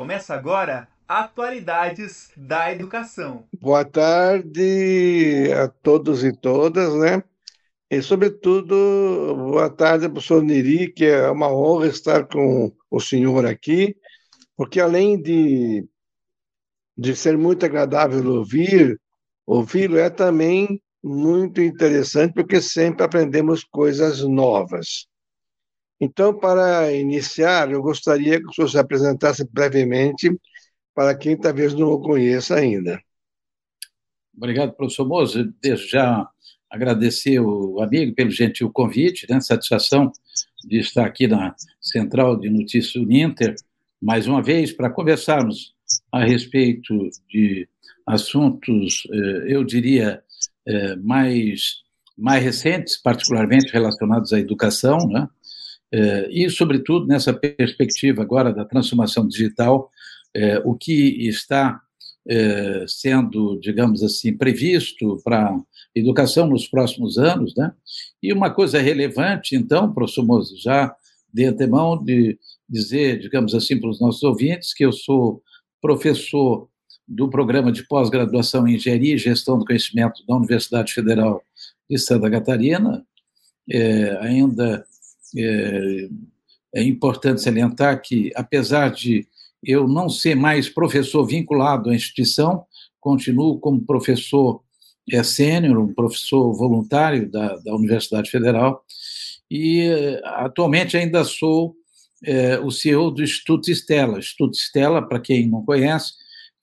Começa agora Atualidades da Educação. Boa tarde a todos e todas, né? E, sobretudo, boa tarde, professor Neri, que é uma honra estar com o senhor aqui, porque além de, de ser muito agradável ouvir, ouvi-lo é também muito interessante, porque sempre aprendemos coisas novas. Então, para iniciar, eu gostaria que o senhor se apresentasse brevemente para quem talvez não o conheça ainda. Obrigado, professor Moza. Desde já agradecer o amigo pelo gentil convite, né? satisfação de estar aqui na Central de Notícias Uninter, mais uma vez, para conversarmos a respeito de assuntos, eh, eu diria, eh, mais, mais recentes, particularmente relacionados à educação, né? É, e, sobretudo, nessa perspectiva agora da transformação digital, é, o que está é, sendo, digamos assim, previsto para educação nos próximos anos, né? E uma coisa relevante, então, professor Mozo, já de antemão, de dizer, digamos assim, para os nossos ouvintes, que eu sou professor do programa de pós-graduação em Engenharia e Gestão do Conhecimento da Universidade Federal de Santa Catarina, é, ainda é, é importante salientar que, apesar de eu não ser mais professor vinculado à instituição, continuo como professor é, sênior, um professor voluntário da, da Universidade Federal, e atualmente ainda sou é, o CEO do Instituto Stella. Instituto Stella, para quem não conhece,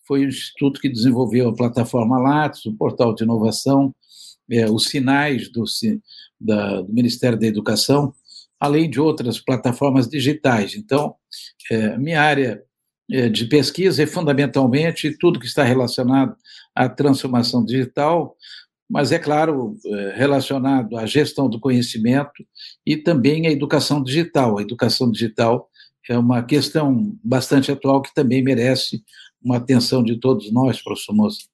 foi o instituto que desenvolveu a plataforma Lattes, o portal de inovação, é, os sinais do, da, do Ministério da Educação, além de outras plataformas digitais. Então, é, minha área é, de pesquisa é fundamentalmente tudo que está relacionado à transformação digital, mas é claro, é, relacionado à gestão do conhecimento e também à educação digital. A educação digital é uma questão bastante atual que também merece uma atenção de todos nós, professor Moça.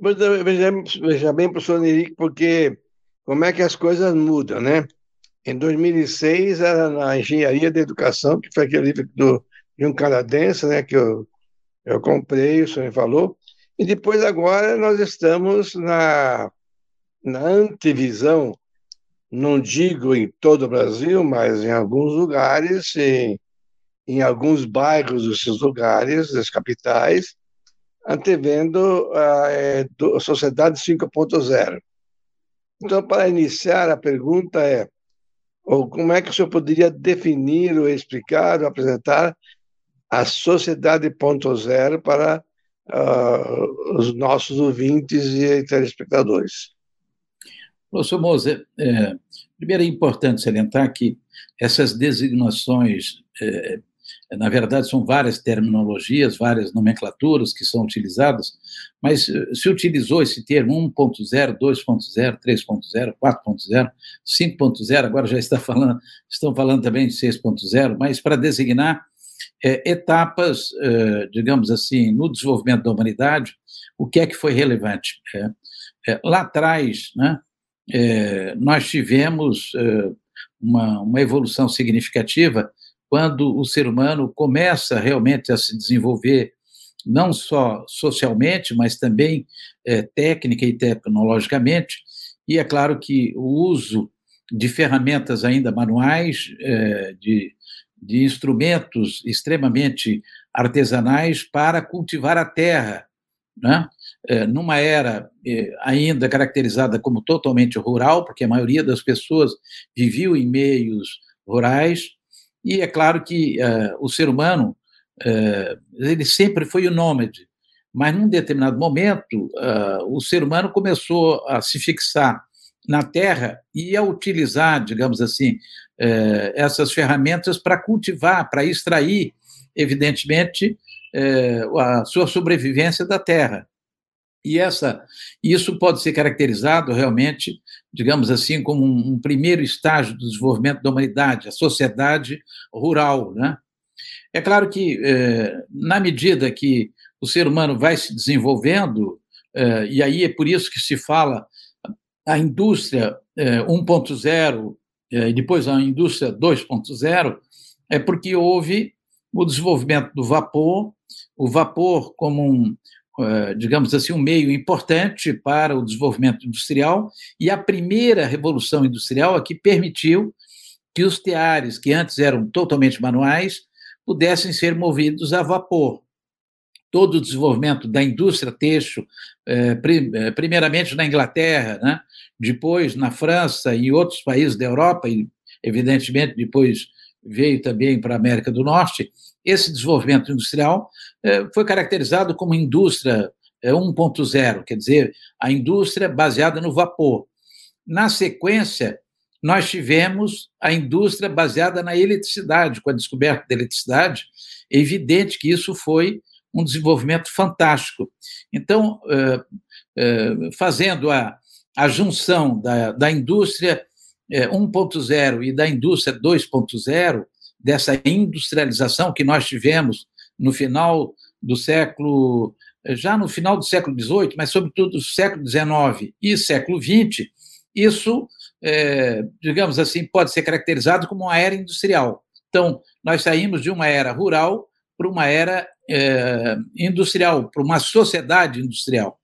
Veja, veja bem, professor Nerico, porque como é que as coisas mudam, né? Em 2006, era na Engenharia da Educação, que foi aquele livro do, de um canadense, né, que eu, eu comprei, o senhor falou. E depois, agora, nós estamos na, na antevisão, não digo em todo o Brasil, mas em alguns lugares, em, em alguns bairros desses lugares, das capitais, antevendo a, é, a Sociedade 5.0. Então, para iniciar, a pergunta é: ou como é que o senhor poderia definir, ou explicar, ou apresentar a Sociedade Ponto Zero para uh, os nossos ouvintes e telespectadores? Professor Moser, é, primeiro é importante salientar que essas designações é, na verdade, são várias terminologias, várias nomenclaturas que são utilizadas, mas eh, se utilizou esse termo 1.0, 2.0, 3.0, 4.0, 5.0, agora já está falando, estão falando também de 6.0, mas para designar é, etapas, é, digamos assim, no desenvolvimento da humanidade, o que é que foi relevante? É, lá atrás, né, nós tivemos uma, uma evolução significativa quando o ser humano começa realmente a se desenvolver, não só socialmente, mas também é, técnica e tecnologicamente, e é claro que o uso de ferramentas ainda manuais, é, de, de instrumentos extremamente artesanais para cultivar a terra, né? É, numa era é, ainda caracterizada como totalmente rural, porque a maioria das pessoas viviam em meios rurais, e é claro que uh, o ser humano, uh, ele sempre foi o nômade, mas num determinado momento, uh, o ser humano começou a se fixar na terra e a utilizar, digamos assim, essas ferramentas para cultivar, para extrair, evidentemente, a sua sobrevivência da terra. E essa, isso pode ser caracterizado realmente, digamos assim, como um, um primeiro estágio do desenvolvimento da humanidade, a sociedade rural. Né? É claro que, é, na medida que o ser humano vai se desenvolvendo, é, e aí é por isso que se fala a indústria é, 1.0 é, e depois a indústria 2.0, é porque houve o desenvolvimento do vapor, o vapor como um, digamos assim, um meio importante para o desenvolvimento industrial, e a primeira revolução industrial que permitiu que os teares, que antes eram totalmente manuais, pudessem ser movidos a vapor. Todo o desenvolvimento da indústria têxtil, eh, eh, primeiramente na Inglaterra, né? depois na França e outros países da Europa, e evidentemente depois veio também para a América do Norte, esse desenvolvimento industrial eh, foi caracterizado como indústria 1.0, quer dizer, a indústria baseada no vapor. Na sequência, nós tivemos a indústria baseada na eletricidade. Com a descoberta da eletricidade, é evidente que isso foi um desenvolvimento fantástico. Então, fazendo a, a junção da, da indústria 1.0 e da indústria 2.0, dessa industrialização que nós tivemos no final do século, já no final do século XVIII, mas sobretudo do século XIX e século XX, isso, é, digamos assim, pode ser caracterizado como uma era industrial. Então, nós saímos de uma era rural para uma era é, industrial, para uma sociedade industrial.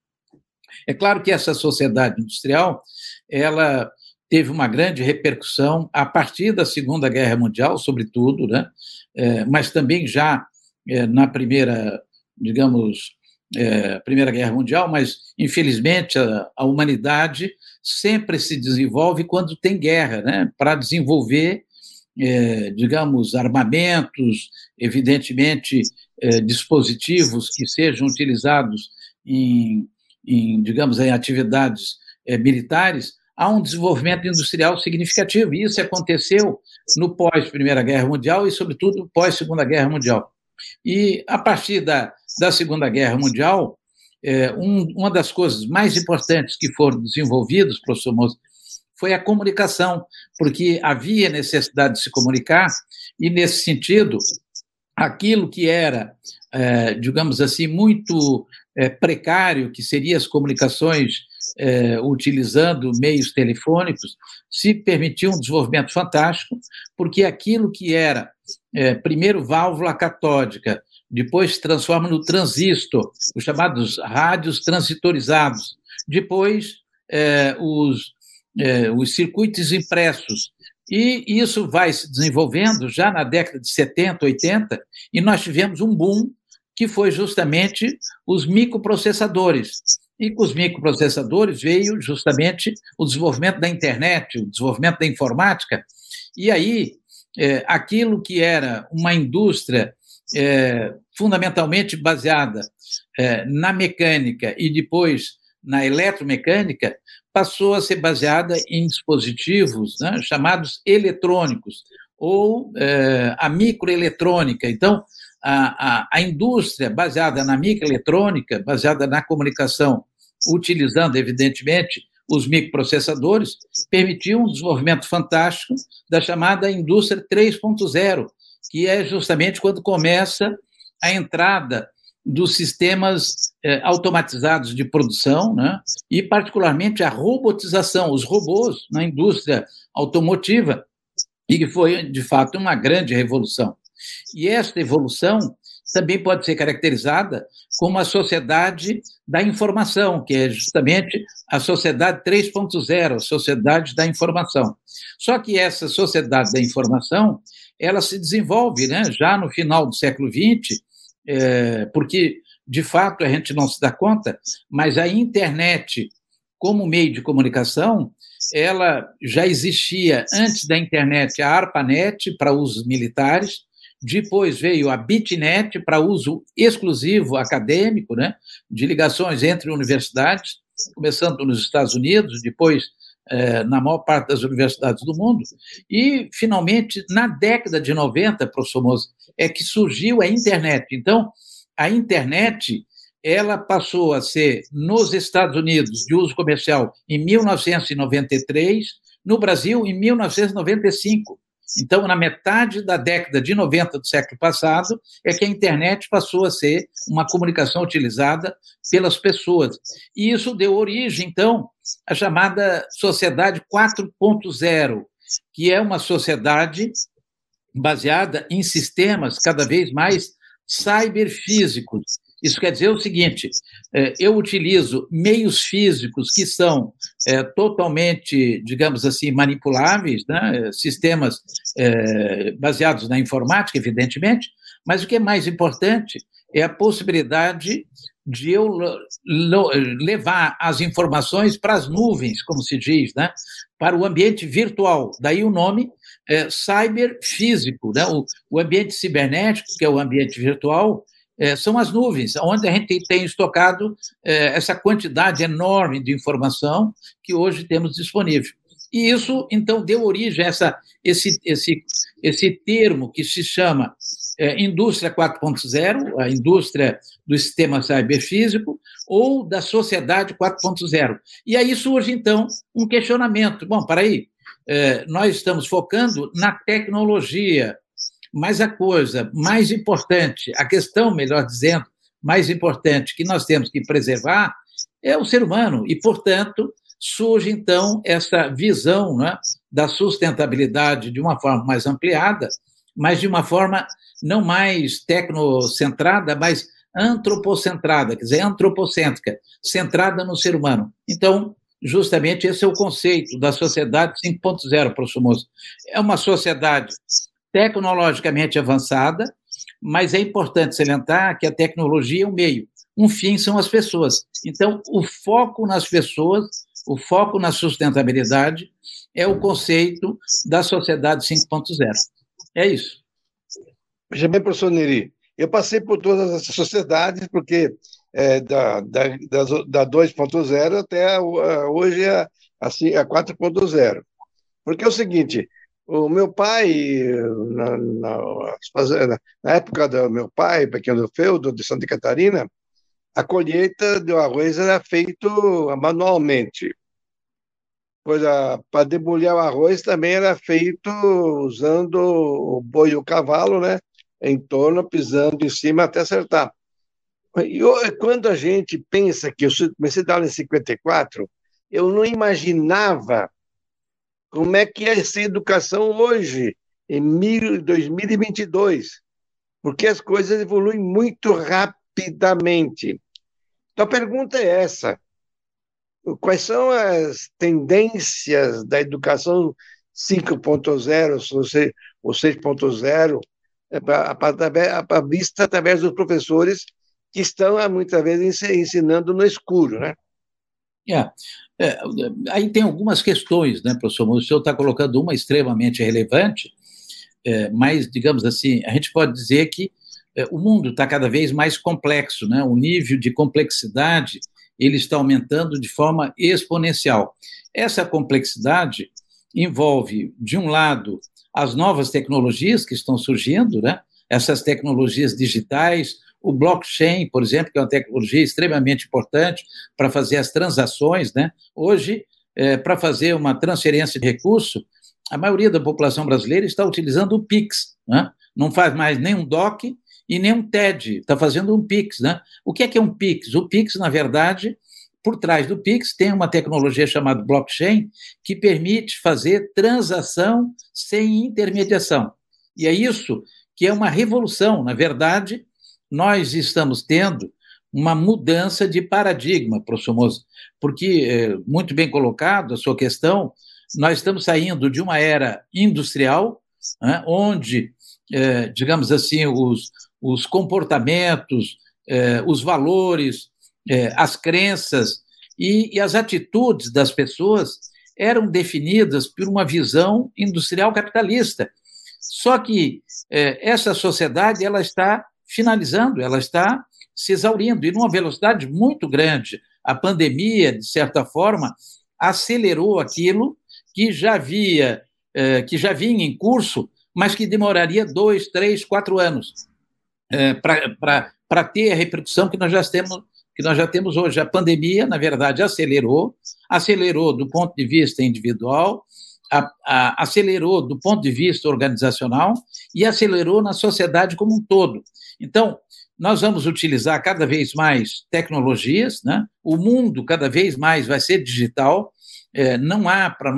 É claro que essa sociedade industrial, ela teve uma grande repercussão a partir da Segunda Guerra Mundial, sobretudo, né? É, mas também já é, na primeira, digamos, é, Primeira Guerra Mundial, mas infelizmente a, a, humanidade sempre se desenvolve quando tem guerra, né? Para desenvolver, é, digamos, armamentos, evidentemente é, dispositivos que sejam utilizados em, em digamos, em atividades é, militares há um desenvolvimento industrial significativo. E isso aconteceu no pós-Primeira Guerra Mundial e, sobretudo, pós-Segunda Guerra Mundial. E, a partir da, da Segunda Guerra Mundial, é, um, uma das coisas mais importantes que foram desenvolvidas, professor Moço, foi a comunicação, porque havia necessidade de se comunicar, e, nesse sentido, aquilo que era, é, digamos assim, muito é, precário, que seriam as comunicações é, utilizando meios telefônicos, se permitiu um desenvolvimento fantástico, porque aquilo que era, é, primeiro, válvula catódica, depois se transforma no transistor, os chamados rádios transitorizados, depois é, os, é, os circuitos impressos, e isso vai se desenvolvendo já na década de 70, 80, e nós tivemos um boom que foi justamente os microprocessadores. E com os microprocessadores veio justamente o desenvolvimento da internet, o desenvolvimento da informática, e aí é, aquilo que era uma indústria é, fundamentalmente baseada é, na mecânica e depois na eletromecânica, passou a ser baseada em dispositivos né, chamados eletrônicos, ou é, a microeletrônica. Então, a, a, a indústria baseada na microeletrônica, baseada na comunicação, utilizando, evidentemente, os microprocessadores, permitiu um desenvolvimento fantástico da chamada indústria 3.0, que é justamente quando começa a entrada dos sistemas eh, automatizados de produção, né? e particularmente a robotização, os robôs na indústria automotiva, e que foi, de fato, uma grande revolução. E esta evolução também pode ser caracterizada como a sociedade da informação, que é justamente a sociedade 3.0, a sociedade da informação. Só que essa sociedade da informação, ela se desenvolve né, já no final do século XX, é, porque, de fato, a gente não se dá conta, mas a internet, como meio de comunicação, ela já existia antes da internet, a ARPANET, para usos militares, depois veio a BitNet para uso exclusivo acadêmico, né, de ligações entre universidades, começando nos Estados Unidos, depois é, na maior parte das universidades do mundo. E, finalmente, na década de 90, professor Moza, é que surgiu a internet. Então, a internet ela passou a ser, nos Estados Unidos, de uso comercial em 1993, no Brasil em 1995. Então, na metade da década de 90 do século passado, é que a internet passou a ser uma comunicação utilizada pelas pessoas. E isso deu origem, então, à chamada Sociedade 4.0, que é uma sociedade baseada em sistemas cada vez mais cyberfísicos. Isso quer dizer o seguinte: é, eu utilizo meios físicos que são é, totalmente, digamos assim, manipuláveis, né? sistemas é, baseados na informática, evidentemente, mas o que é mais importante é a possibilidade de eu levar as informações para as nuvens, como se diz, né? para o ambiente virtual. Daí o nome é, cyberfísico. Né? O, o, ambiente cibernético, que é o ambiente virtual, é, são as nuvens, onde a gente tem estocado é, essa quantidade enorme de informação que hoje temos disponível. E isso, então, deu origem a essa, esse, esse, esse termo que se chama é, indústria 4.0, a indústria do sistema cyberfísico, ou da sociedade 4.0. E aí surge, então, um questionamento. Bom, para aí, é, nós estamos focando na tecnologia, mas a coisa mais importante, a questão, melhor dizendo, mais importante que nós temos que preservar é o ser humano, e, portanto, surge, então, essa visão né, da sustentabilidade de uma forma mais ampliada, mas de uma forma não mais tecnocentrada, mas antropocentrada, quer dizer, antropocêntrica, centrada no ser humano. Então, justamente esse é o conceito da sociedade 5.0, professor Moço. É uma sociedade tecnologicamente avançada, mas é importante salientar que a tecnologia é um meio, um fim são as pessoas. Então, o foco nas pessoas, o foco na sustentabilidade é o conceito da sociedade 5.0. É isso. Veja bem, professor Neri, eu passei por todas essas sociedades, porque é, da, da, da 2.0 até hoje a, assim, a 4.0. Porque é o seguinte, o meu pai, na, na, na época do meu pai, pequeno feudo de Santa Catarina, a colheita do arroz era feita manualmente. Para debulhar o arroz também era feito usando o boi e o cavalo, né? em torno, pisando em cima até acertar. E quando a gente pensa que eu comecei a dar aula em 54, eu não imaginava como é que ia ser a educação hoje, em 2022, porque as coisas evoluem muito rapidamente. Então a pergunta é essa: quais são as tendências da educação 5.0 ou 6.0 é vista através dos professores que estão, muitas vezes, ensinando no escuro, né? É, é, aí tem algumas questões, né, professor? O senhor está colocando uma extremamente relevante, é, mas, digamos assim, a gente pode dizer que é, o mundo está cada vez mais complexo, né? O nível de complexidade ele está aumentando de forma exponencial. Essa complexidade envolve, de um lado, as novas tecnologias que estão surgindo, né? essas tecnologias digitais, o blockchain, por exemplo, que é uma tecnologia extremamente importante para fazer as transações. Né? Hoje, é, para fazer uma transferência de recurso, a maioria da população brasileira está utilizando o PIX. Né? Não faz mais nem um DOC e nem um TED, está fazendo um PIX. Né? O que é, que é um PIX? O PIX, na verdade, por trás do Pix tem uma tecnologia chamada blockchain que permite fazer transação sem intermediação. E é isso que é uma revolução. Na verdade, nós estamos tendo uma mudança de paradigma, professor Moza, porque, é, muito bem colocado a sua questão, nós estamos saindo de uma era industrial, né, onde, é, digamos assim, os, os comportamentos, é, os valores, as crenças e, e, as atitudes das pessoas eram definidas por uma visão industrial capitalista. Só que essa sociedade ela está finalizando, ela está se exaurindo e numa velocidade muito grande. A pandemia, de certa forma, acelerou aquilo que já havia, é, que já vinha em curso, mas que demoraria dois, três, quatro anos é, para ter a repercussão que nós já temos que nós já temos hoje. A pandemia, na verdade, acelerou, acelerou do ponto de vista individual, a, a, acelerou do ponto de vista organizacional e acelerou na sociedade como um todo. Então, nós vamos utilizar cada vez mais tecnologias, né? o mundo cada vez mais vai ser digital, é, não há para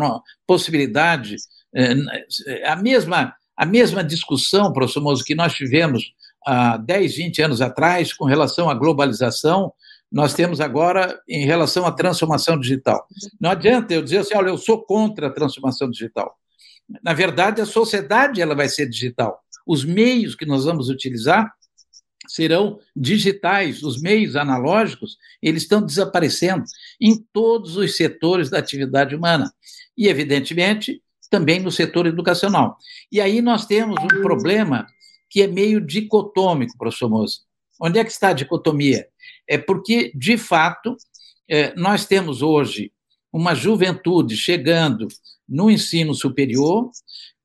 possibilidade, é, a mesma a mesma discussão, professor Mozo, que nós tivemos há 10, 20 anos atrás com relação à globalização, nós temos agora em relação à transformação digital. Não adianta eu dizer assim, olha, eu sou contra a transformação digital. Na verdade, a sociedade ela vai ser digital. Os meios que nós vamos utilizar serão digitais, os meios analógicos, eles estão desaparecendo em todos os setores da atividade humana. E, evidentemente, também no setor educacional. E aí nós temos um problema que é meio dicotômico, professor Moça. Onde é que está a dicotomia? É porque, de fato, é, nós temos hoje uma juventude chegando no ensino superior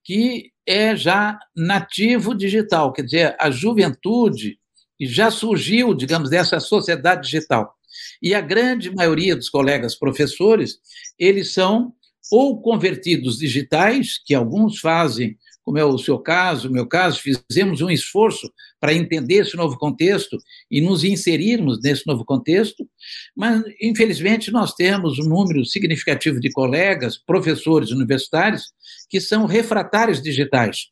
que é já nativo digital, quer dizer, a juventude já surgiu, digamos, dessa sociedade digital. E a grande maioria dos colegas professores, eles são ou convertidos digitais, que alguns fazem como é o seu caso, o meu caso, fizemos um esforço para entender esse novo contexto e nos inserirmos nesse novo contexto, mas, infelizmente, nós temos um número significativo de colegas, professores universitários, que são refratários digitais.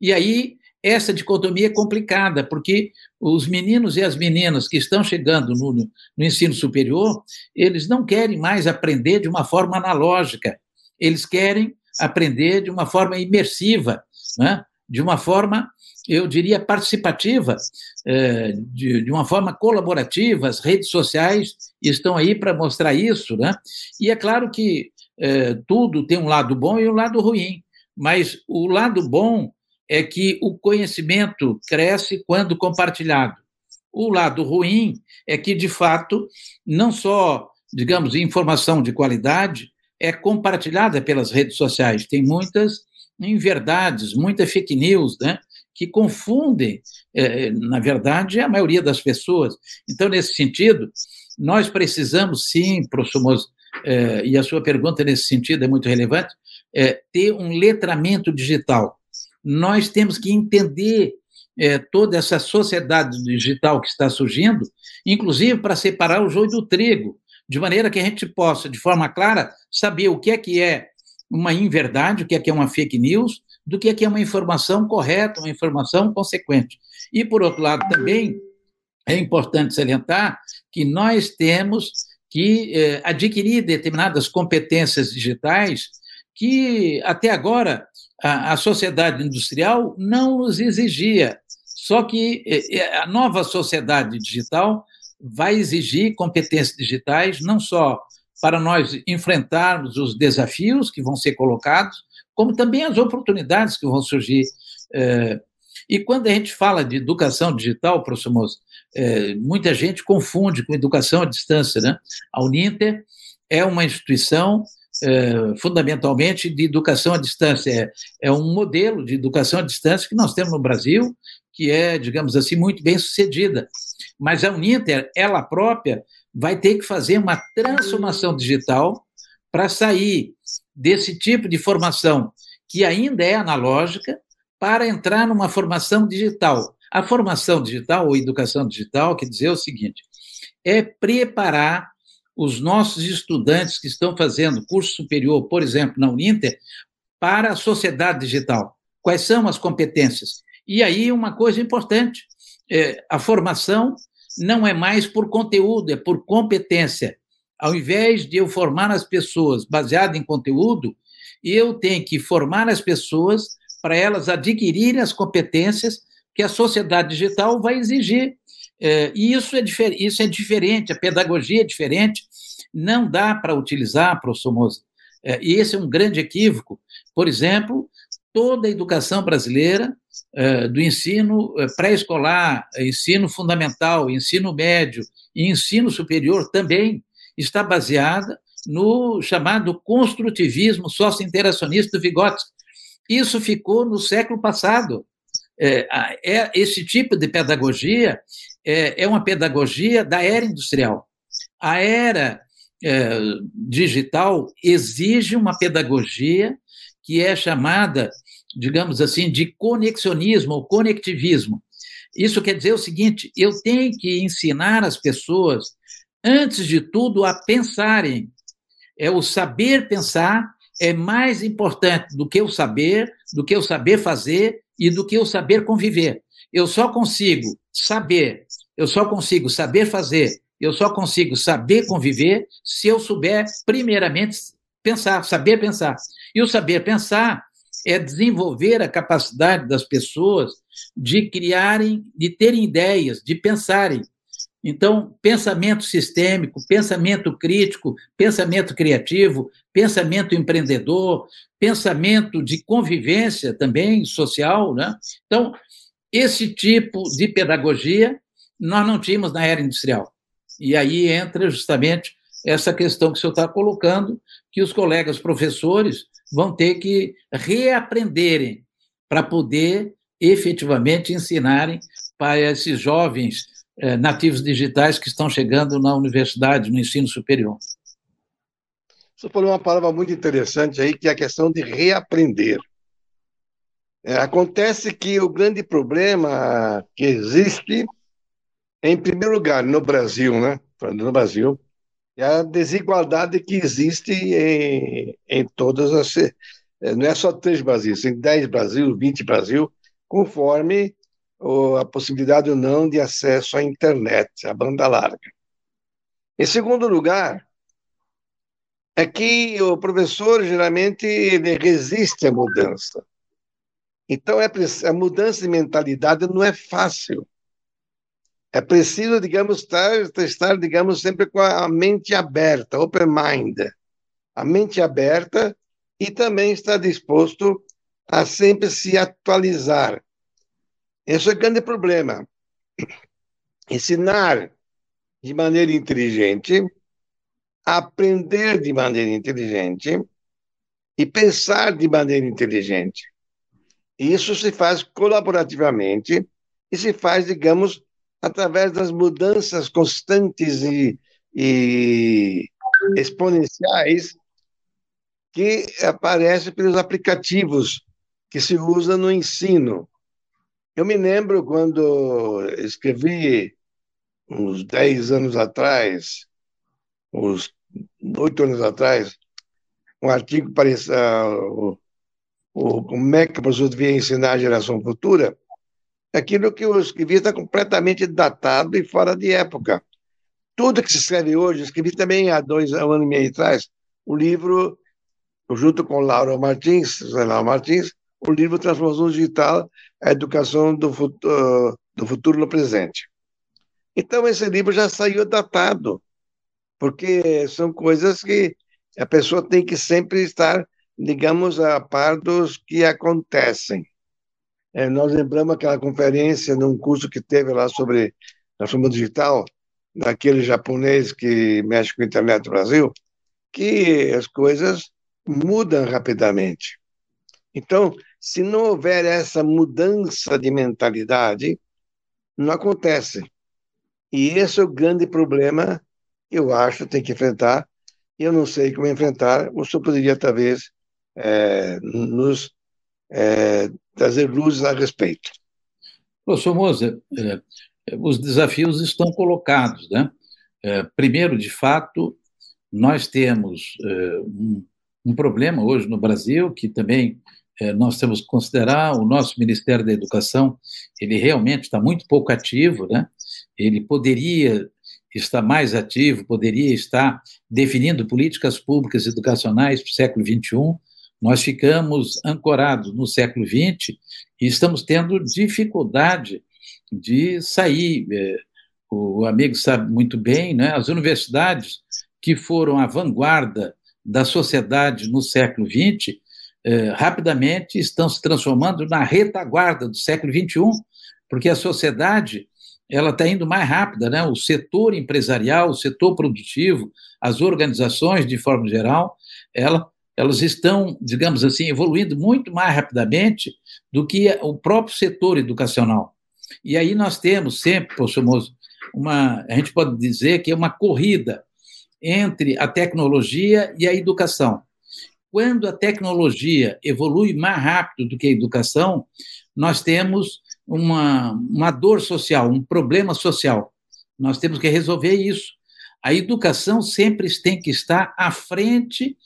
E aí, essa dicotomia é complicada, porque os meninos e as meninas que estão chegando no, no ensino superior, eles não querem mais aprender de uma forma analógica, eles querem aprender de uma forma imersiva, né? de uma forma, eu diria, participativa, é, de, de uma forma colaborativa. As redes sociais estão aí para mostrar isso. Né? E é claro que é, tudo tem um lado bom e um lado ruim, mas o lado bom é que o conhecimento cresce quando compartilhado. O lado ruim é que, de fato, não só, digamos, informação de qualidade é compartilhada pelas redes sociais. Tem muitas inverdades, muita fake news, né? que confundem, é, na verdade, a maioria das pessoas. Então, nesse sentido, nós precisamos sim, professor é, e a sua pergunta nesse sentido é muito relevante, é, ter um letramento digital. Nós temos que entender é, toda essa sociedade digital que está surgindo, inclusive para separar o joio do trigo, de maneira que a gente possa, de forma clara, saber o que é que é uma inverdade, o que é que é uma fake news, do que é que é uma informação correta, uma informação consequente. E, por outro lado, também é importante salientar que nós temos que eh, adquirir determinadas competências digitais que, até agora, a, sociedade industrial não nos exigia. Só que a nova sociedade digital vai exigir competências digitais, não só para nós enfrentarmos os desafios que vão ser colocados, como também as oportunidades que vão surgir. É, e quando a gente fala de educação digital, professor Moço, é, muita gente confunde com educação à distância. Né? A Uninter é uma instituição é, fundamentalmente de educação à distância. É, é um modelo de educação à distância que nós temos no Brasil, que é, digamos assim, muito bem sucedida. Mas a Uninter, ela própria, vai ter que fazer uma transformação digital para sair desse tipo de formação que ainda é analógica para entrar numa formação digital. A formação digital ou educação digital quer dizer o seguinte: é preparar os nossos estudantes que estão fazendo curso superior, por exemplo, na Uninter, para a sociedade digital. Quais são as competências? E aí, uma coisa importante: é, a formação não é mais por conteúdo, é por competência. Ao invés de eu formar as pessoas baseado em conteúdo, eu tenho que formar as pessoas para elas adquirirem as competências que a sociedade digital vai exigir. É, e isso é, isso é diferente, a pedagogia é diferente, não dá para utilizar, professor Moza, é, e esse é um grande equívoco. Por exemplo, toda a educação brasileira eh, do ensino eh, pré-escolar, ensino fundamental, ensino médio e ensino superior também está baseada no chamado construtivismo socio-interacionista do Vygotsky. Isso ficou no século passado. É, é, esse tipo de pedagogia é, é, uma pedagogia da era industrial. A era é, digital exige uma pedagogia que é chamada digamos assim, de conexionismo ou conectivismo. Isso quer dizer o seguinte: eu tenho que ensinar as pessoas, antes de tudo, a pensarem. É o saber pensar é mais importante do que o saber, do que o saber fazer e do que o saber conviver. Eu só consigo saber, eu só consigo saber fazer, eu só consigo saber conviver se eu souber, primeiramente, pensar, saber pensar. E o saber pensar é desenvolver a capacidade das pessoas de criarem, de terem ideias, de pensarem. Então, pensamento sistêmico, pensamento crítico, pensamento criativo, pensamento empreendedor, pensamento de convivência também social, né? Então, esse tipo de pedagogia nós não tínhamos na era industrial. E aí entra justamente essa questão que o senhor está colocando, que os colegas professores vão ter que reaprenderem para poder efetivamente ensinarem para esses jovens eh, nativos digitais que estão chegando na universidade, no ensino superior. Você falou uma palavra muito interessante aí, que é a questão de reaprender. É, acontece que o grande problema que existe, em primeiro lugar, no Brasil, né? No Brasil, é a desigualdade que existe em, em todas as. É, não é só três Brasis, tem dez Brasil, vinte Brasil, conforme a possibilidade ou não de acesso à internet, à banda larga. Em segundo lugar, é que o professor geralmente resiste à mudança. Então, é, a mudança de mentalidade não é fácil. É preciso, digamos, estar, estar, digamos, sempre com a mente aberta, open mind. A mente aberta e também estar disposto a sempre se atualizar. Esse é o grande problema. Ensinar de maneira inteligente, aprender de maneira inteligente e pensar de maneira inteligente. Isso se faz colaborativamente e se faz, digamos, através das mudanças constantes e, e exponenciais que aparecem pelos aplicativos que se usam no ensino. Eu me lembro quando escrevi, uns 10 anos atrás, uns oito anos atrás, um artigo para uh, o, como é que o professor devia ensinar a geração futura, aquilo que eu escrevi está completamente datado e fora de época. Tudo que se escreve hoje, escrevi também há dois um ano e meio atrás, o livro, junto com Laura Martins, José Laura Martins, o livro Transformação Digital, a Educação do Futuro, do futuro no Presente. Então, esse livro já saiu datado, porque são coisas que a pessoa tem que sempre estar, digamos, a par dos que acontecem. É, nós lembramos aquela conferência num curso que teve lá sobre transformação digital, daquele japonês que mexe com a internet do Brasil, que as coisas mudam rapidamente. Então, se não houver essa mudança de mentalidade, não acontece. E esse é o grande problema eu acho tem que enfrentar. Eu não sei como enfrentar, o senhor poderia talvez é, nos é, trazer luzes a respeito. Professor Moser, é, os desafios estão colocados. Né? É, primeiro, de fato, nós temos é, um, um, problema hoje no Brasil que também nós temos que considerar. O nosso Ministério da Educação ele realmente está muito pouco ativo. Né? Ele poderia estar mais ativo, poderia estar definindo políticas públicas educacionais para o século XXI, nós ficamos ancorados no século XX e estamos tendo dificuldade de sair. É, o amigo sabe muito bem, né? as universidades que foram a vanguarda da sociedade no século XX, é, rapidamente estão se transformando na retaguarda do século XXI, porque a sociedade ela está indo mais rápida, né? O setor empresarial, o setor produtivo, as organizações de forma geral, ela elas estão, digamos assim, evoluindo muito mais rapidamente do que o próprio setor educacional. E aí nós temos sempre, professor Mozo, uma, a gente pode dizer que é uma corrida entre a tecnologia e a educação. Quando a tecnologia evolui mais rápido do que a educação, nós temos uma, uma dor social, um problema social. Nós temos que resolver isso. A educação sempre tem que estar à frente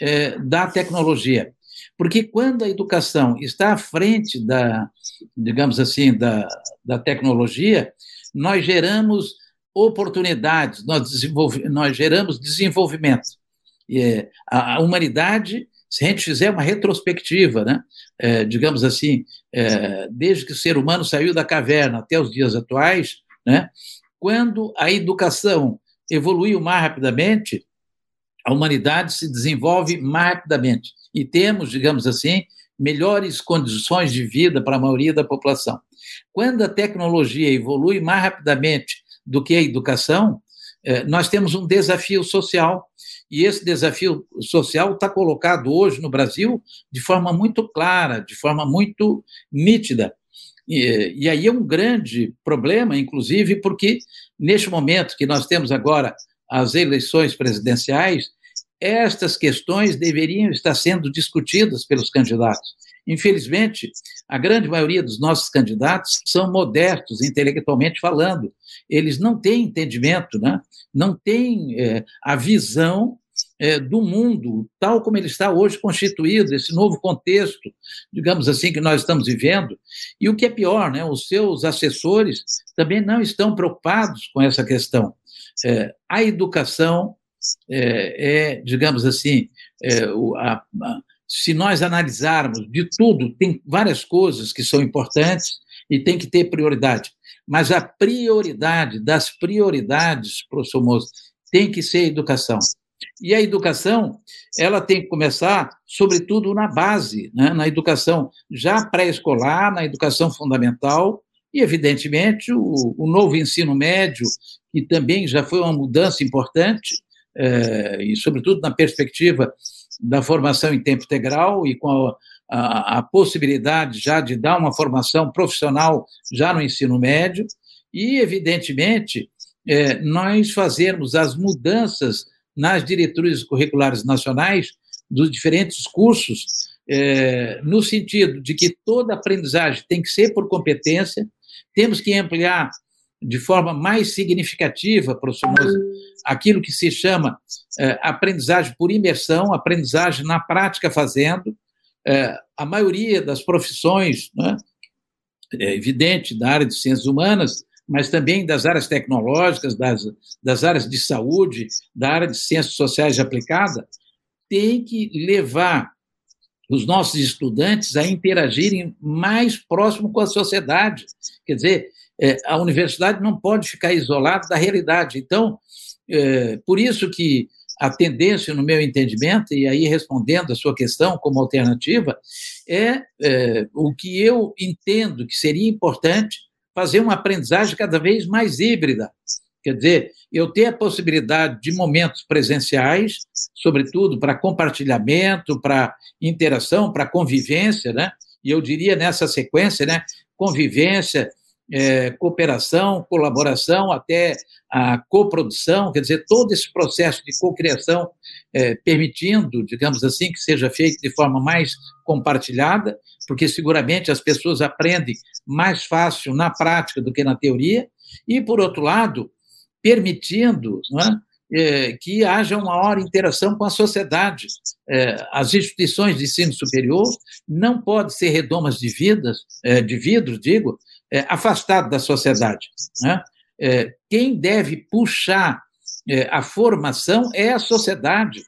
é, da tecnologia. Porque quando a educação está à frente da, digamos assim, da, da tecnologia, nós geramos oportunidades, nós, nós geramos desenvolvimento. É, a, a, humanidade, se a gente fizer uma retrospectiva, né, é, digamos assim, é, desde que o ser humano saiu da caverna até os dias atuais, né, quando a educação evoluiu mais rapidamente, a humanidade se desenvolve mais rapidamente e temos, digamos assim, melhores condições de vida para a maioria da população. Quando a tecnologia evolui mais rapidamente do que a educação, eh, nós temos um desafio social. E esse desafio social está colocado hoje no Brasil de forma muito clara, de forma muito nítida. E, e aí é um grande problema, inclusive, porque neste momento que nós temos agora as eleições presidenciais, estas questões deveriam estar sendo discutidas pelos candidatos. Infelizmente, a grande maioria dos nossos candidatos são modestos, intelectualmente falando. Eles não têm entendimento, né? não têm é, a visão é, do mundo tal como ele está hoje constituído, esse novo contexto, digamos assim, que nós estamos vivendo. E o que é pior, né? os seus assessores também não estão preocupados com essa questão. É, a educação é, é digamos assim, é, a, a, se nós analisarmos de tudo, tem várias coisas que são importantes e tem que ter prioridade. Mas a prioridade das prioridades, professor Moço, tem que ser a educação. E a educação, ela tem que começar, sobretudo, na base, né? na educação já pré-escolar, na educação fundamental, e, evidentemente, o, o, novo ensino médio, que também já foi uma mudança importante, é, e, sobretudo, na perspectiva da formação em tempo integral e com a, a, a, possibilidade já de dar uma formação profissional já no ensino médio, e, evidentemente, é, nós fazermos as mudanças nas diretrizes curriculares nacionais dos diferentes cursos, é, no sentido de que toda aprendizagem tem que ser por competência, temos que ampliar de forma mais significativa, professor Moza, aquilo que se chama é, aprendizagem por imersão, aprendizagem na prática fazendo. É, a maioria das profissões, né, é evidente, da área de ciências humanas, mas também das áreas tecnológicas, das, das áreas de saúde, da área de ciências sociais aplicada, tem que levar os nossos estudantes a interagirem mais próximo com a sociedade. Quer dizer, é, a universidade não pode ficar isolada da realidade. Então, é, por isso que a tendência, no meu entendimento, e aí respondendo a sua questão como alternativa, é, é o que eu entendo que seria importante fazer uma aprendizagem cada vez mais híbrida. Quer dizer, eu ter a possibilidade de momentos presenciais, sobretudo para compartilhamento, para interação, para convivência, né? E eu diria nessa sequência, né? Convivência, é, cooperação, colaboração, até a coprodução, quer dizer, todo esse processo de cocriação, é, permitindo, digamos assim, que seja feito de forma mais compartilhada, porque seguramente as pessoas aprendem mais fácil na prática do que na teoria, e, por outro lado, permitindo é, é, que haja uma maior interação com a sociedade. É, as instituições de ensino superior não podem ser redomas de vidas, é, de vidro, digo, é, afastado da sociedade. Né? É, quem deve puxar é, a formação é a sociedade.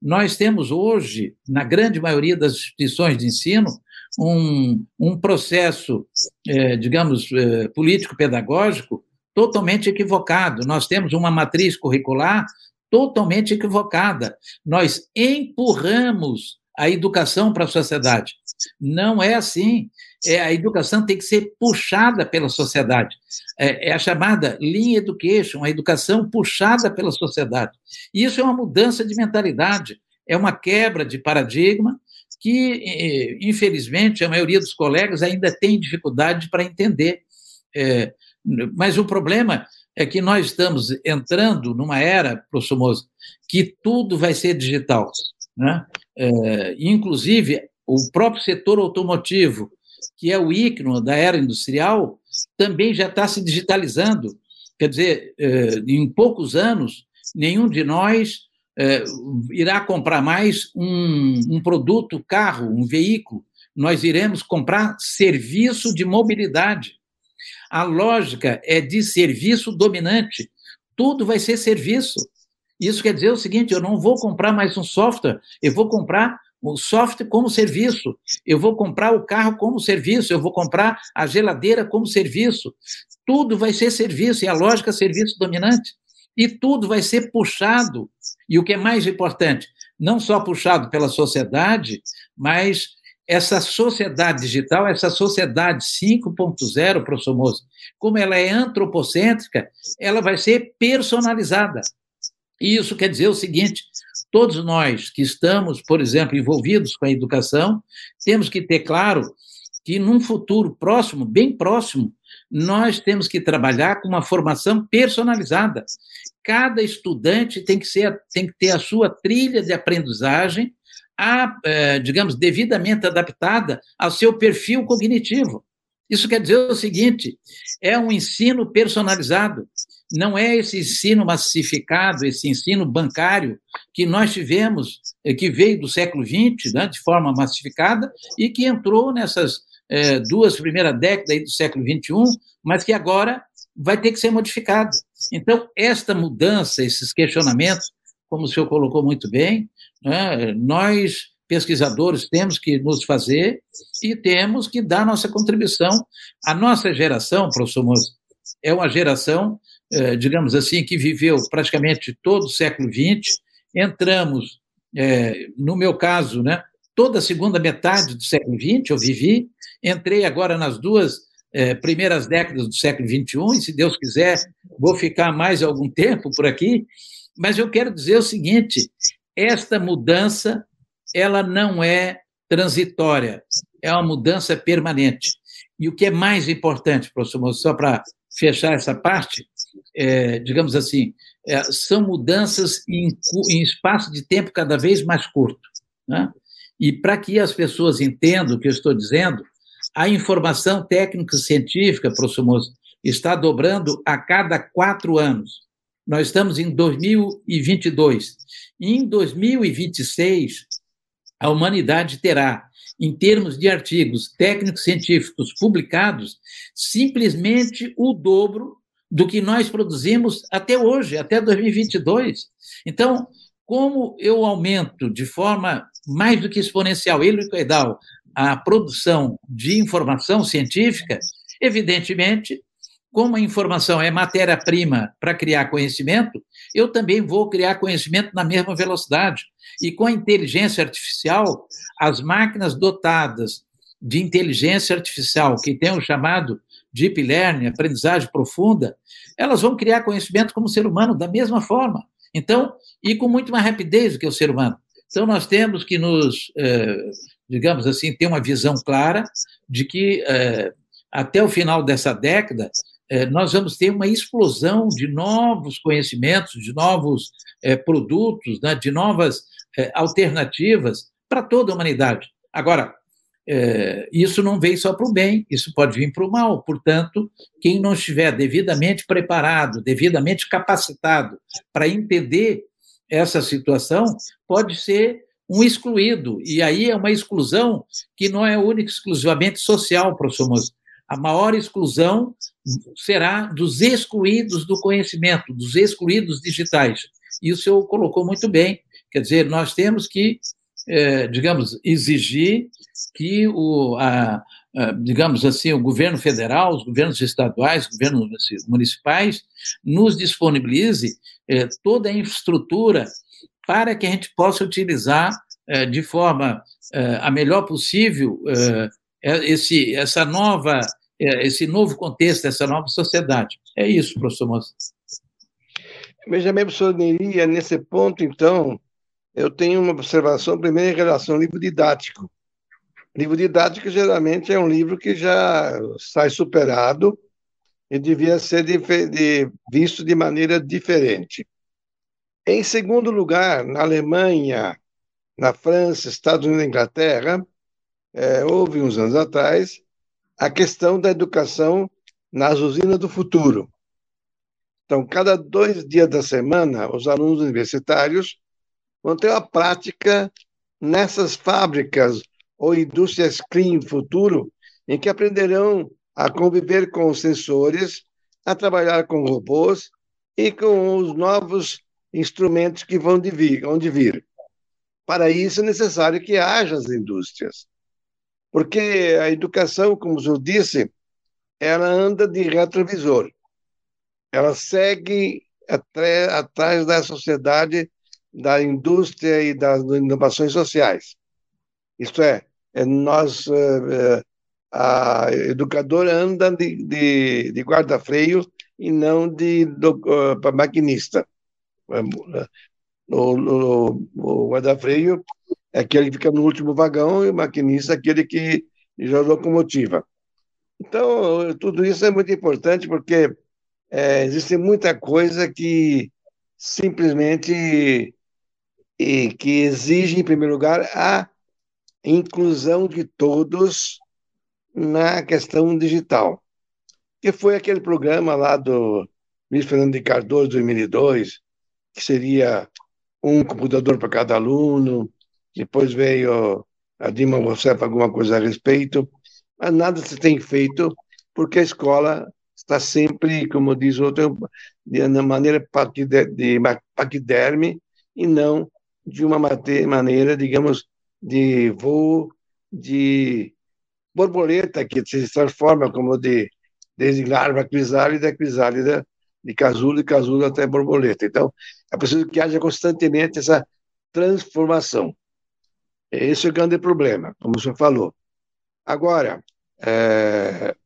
Nós temos hoje, na grande maioria das instituições de ensino, um, um processo, é, digamos, é, político-pedagógico totalmente equivocado. Nós temos uma matriz curricular totalmente equivocada. Nós empurramos a educação para a sociedade. Não é assim é, a educação tem que ser puxada pela sociedade. É, é, a chamada Lean Education, a educação puxada pela sociedade. Isso é uma mudança de mentalidade, é uma quebra de paradigma que, infelizmente, a maioria dos colegas ainda tem dificuldade para entender. É, mas o problema é que nós estamos entrando numa era, professor Moza, que tudo vai ser digital. Né? É, inclusive, o próprio setor automotivo que é o ícone da era industrial, também já está se digitalizando. Quer dizer, eh, em poucos anos, nenhum de nós é, irá comprar mais um, um produto, carro, um veículo. Nós iremos comprar serviço de mobilidade. A lógica é de serviço dominante. Tudo vai ser serviço. Isso quer dizer o seguinte: eu não vou comprar mais um software, eu vou comprar o software como serviço, eu vou comprar o carro como serviço, eu vou comprar a geladeira como serviço. Tudo vai ser serviço, e a lógica é serviço dominante. E tudo vai ser puxado, e o que é mais importante, não só puxado pela sociedade, mas essa sociedade digital, essa sociedade 5.0, professor Moço, como ela é antropocêntrica, ela vai ser personalizada. E isso quer dizer o seguinte: todos nós que estamos, por exemplo, envolvidos com a educação, temos que ter claro que num futuro próximo, bem próximo, nós temos que trabalhar com uma formação personalizada. Cada estudante tem que, ser, tem que ter a sua trilha de aprendizagem, a, é, digamos, devidamente adaptada ao seu perfil cognitivo. Isso quer dizer o seguinte: é um ensino personalizado não é esse ensino massificado, esse ensino bancário que nós tivemos, eh, que veio do século XX, né, de forma massificada, e que entrou nessas é, duas primeiras décadas do século XXI, mas que agora vai ter que ser modificado. Então, esta mudança, esses questionamentos, como o senhor colocou muito bem, né, nós, pesquisadores, temos que nos fazer e temos que dar nossa contribuição. A nossa geração, professor Moço, é uma geração é, digamos assim, que viveu praticamente todo o século XX. Entramos, é, no meu caso, né, toda a segunda metade do século XX eu vivi, entrei agora nas duas é, primeiras décadas do século XXI, e se Deus quiser, vou ficar mais algum tempo por aqui, mas eu quero dizer o seguinte, esta mudança, ela não é transitória, é uma mudança permanente. E o que é mais importante, professor, só para fechar essa parte, é, digamos assim, é, são mudanças em, em, espaço de tempo cada vez mais curto. Né? E para que as pessoas entendam o que eu estou dizendo, a informação técnico-científica, professor Moço, está dobrando a cada quatro anos. Nós estamos em 2022. Em 2026, a humanidade terá, em termos de artigos técnicos científicos publicados, simplesmente o dobro do que nós produzimos até hoje, até 2022. Então, como eu aumento de forma mais do que exponencial, helicoidal, a produção de informação científica, evidentemente, como a informação é matéria-prima para criar conhecimento, eu também vou criar conhecimento na mesma velocidade. E com a inteligência artificial, as máquinas dotadas de inteligência artificial, que tem o chamado deep learning, aprendizagem profunda, elas vão criar conhecimento como ser humano da mesma forma. Então, e com muito mais rapidez do que o ser humano. Então, nós temos que nos, eh, digamos assim, ter uma visão clara de que eh, até o final dessa década nós vamos ter uma explosão de novos conhecimentos, de novos produtos, né, de novas alternativas para toda a humanidade. Agora, isso não vem só para o bem, isso pode vir para o mal. Portanto, quem não estiver devidamente preparado, devidamente capacitado para entender essa situação, pode ser um excluído. E aí é uma exclusão que não é única exclusivamente social, professor Moço. A maior exclusão será dos excluídos do conhecimento, dos excluídos digitais. E o senhor colocou muito bem. Quer dizer, nós temos que é, digamos, exigir que o, a, a, digamos assim, o governo federal, os governos estaduais, os governos municipais, nos disponibilize é, toda a infraestrutura para que a gente possa utilizar é, de forma a melhor possível esse, essa nova, esse novo contexto, essa nova sociedade. É isso, professor Moça. Veja bem, professor Neri, nesse ponto, então, eu tenho uma observação, primeiro, em relação ao livro didático. Livro didático, geralmente, é um livro que já sai superado e devia ser de, de, visto de maneira diferente. Em segundo lugar, na Alemanha, na França, Estados Unidos e Inglaterra, é, houve uns anos atrás a questão da educação nas usinas do futuro. Então, cada dois dias da semana, os alunos universitários vão ter uma prática nessas fábricas ou indústrias clean futuro, em que aprenderão a conviver com os sensores, a trabalhar com robôs e com os novos instrumentos que vão de vir, vão de vir. Para isso é necessário que haja as indústrias. Porque a educação, como eu disse, ela anda de retrovisor. Ela segue atrás da sociedade, da indústria e das inovações sociais. Isto é, é nós, é, a educadora anda de, de, de guarda-freio e não de do, uh, maquinista. O, o, o guarda-freio é aquele que fica no último vagão e o maquinista é aquele que já locomotiva. Então, tudo isso é muito importante porque é, existe muita coisa que simplesmente e que exige, em primeiro lugar, a inclusão de todos na questão digital. Que foi aquele programa lá do Luiz Fernando de Cardoso, 2002, que seria um computador para cada aluno, depois veio a Dilma Rousseff alguma coisa a respeito, mas nada se tem feito porque a escola está sempre, como diz outro, de maneira paquiderme e não de uma maneira, digamos, de voo de borboleta que se transforma como de desde larva crisálida, crisálida de casulo, e casulo até borboleta. Então, é preciso que haja constantemente essa transformação. Esse é o grande problema, como o senhor falou. Agora, é...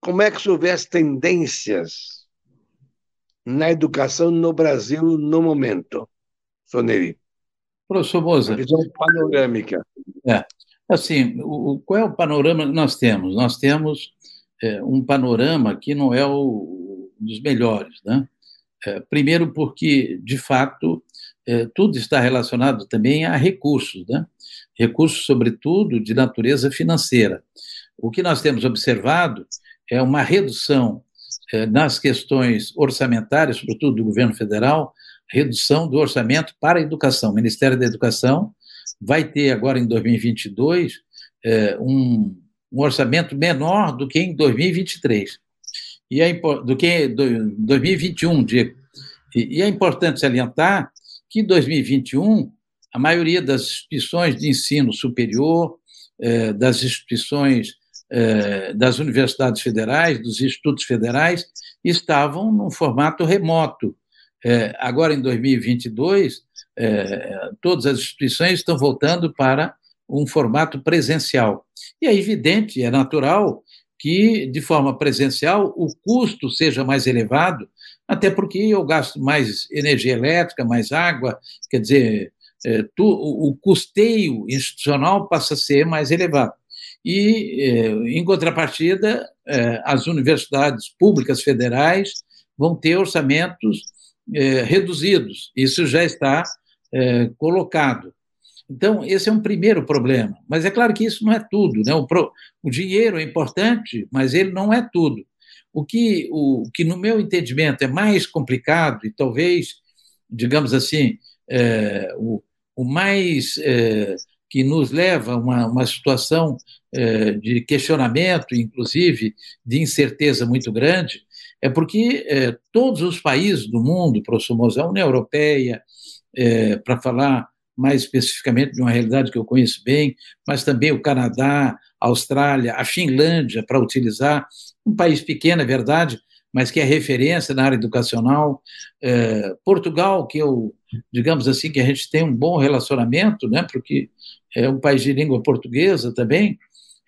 como é que se houver as tendências na educação no Brasil no momento, Soneri? Professor Moza. Visão panorâmica. É. Assim, o, qual é o panorama que nós temos? Nós temos é, um panorama que não é o, um dos melhores, né? É, primeiro porque, de fato, é, tudo está relacionado também a recursos, né? Recursos, sobretudo, de natureza financeira. O que nós temos observado é uma redução é, nas questões orçamentárias, sobretudo do governo federal, redução do orçamento para a educação. O Ministério da Educação vai ter agora em 2022 é, um, um, orçamento menor do que em 2023 e é do que em 2021, digo. E, e é importante salientar que em 2021 a maioria das instituições de ensino superior, é, das instituições é, das universidades federais, dos institutos federais, estavam num formato remoto. É, agora, em 2022, é, todas as instituições estão voltando para um formato presencial. E é evidente, é natural que, de forma presencial, o custo seja mais elevado, até porque eu gasto mais energia elétrica, mais água, quer dizer, é, tu, o custeio institucional passa a ser mais elevado. E, é, em contrapartida, é, as universidades públicas federais vão ter orçamentos é, reduzidos. Isso já está é, colocado. Então, esse é um primeiro problema. Mas é claro que isso não é tudo. Né? O, pro, o dinheiro é importante, mas ele não é tudo. O que, o, que, no meu entendimento, é mais complicado e talvez, digamos assim, é, o, o, mais é, que nos leva a uma, uma situação é, de questionamento, inclusive de incerteza muito grande, é porque é, todos os países do mundo, professor Moza, a União Europeia, é, para falar mais especificamente de uma realidade que eu conheço bem, mas também o Canadá, a Austrália, a Finlândia, para utilizar, um país pequeno, é verdade, mas que é referência na área educacional, é, Portugal, que eu, digamos assim, que a gente tem um bom relacionamento, né, porque é um país de língua portuguesa também,